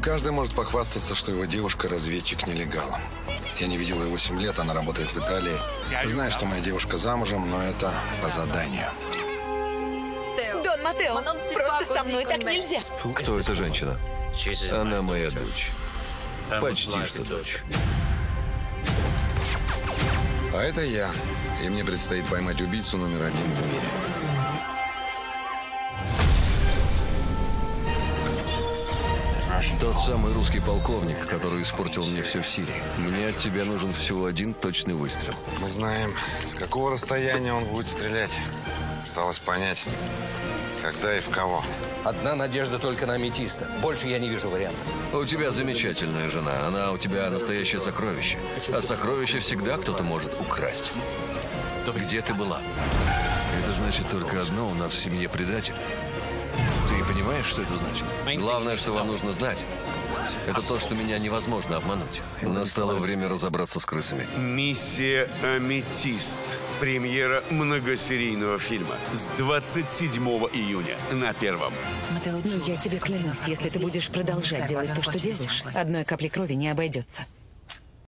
каждый может похвастаться, что его девушка разведчик-нелегал. Я не видел ее 8 лет, она работает в Италии. Знаю, что моя девушка замужем, но это по заданию. Дон Матео, просто со мной так нельзя. Кто эта женщина? Она моя дочь. Почти что дочь. А это я. И мне предстоит поймать убийцу номер один в мире. Тот самый русский полковник, который испортил мне все в Сирии. Мне от тебя нужен всего один точный выстрел. Мы знаем, с какого расстояния он будет стрелять. Осталось понять, когда и в кого. Одна надежда только на аметиста. Больше я не вижу вариантов. У тебя замечательная жена. Она у тебя настоящее сокровище. А сокровище всегда кто-то может украсть. Где ты была? Это значит только одно. У нас в семье предатель. Понимаешь, что это значит? Главное, что вам нужно знать, это то, что меня невозможно обмануть. Настало время разобраться с крысами. Миссия «Аметист». Премьера многосерийного фильма с 27 июня на Первом. Ну я тебе клянусь, если ты будешь продолжать делать то, что делаешь, одной капли крови не обойдется.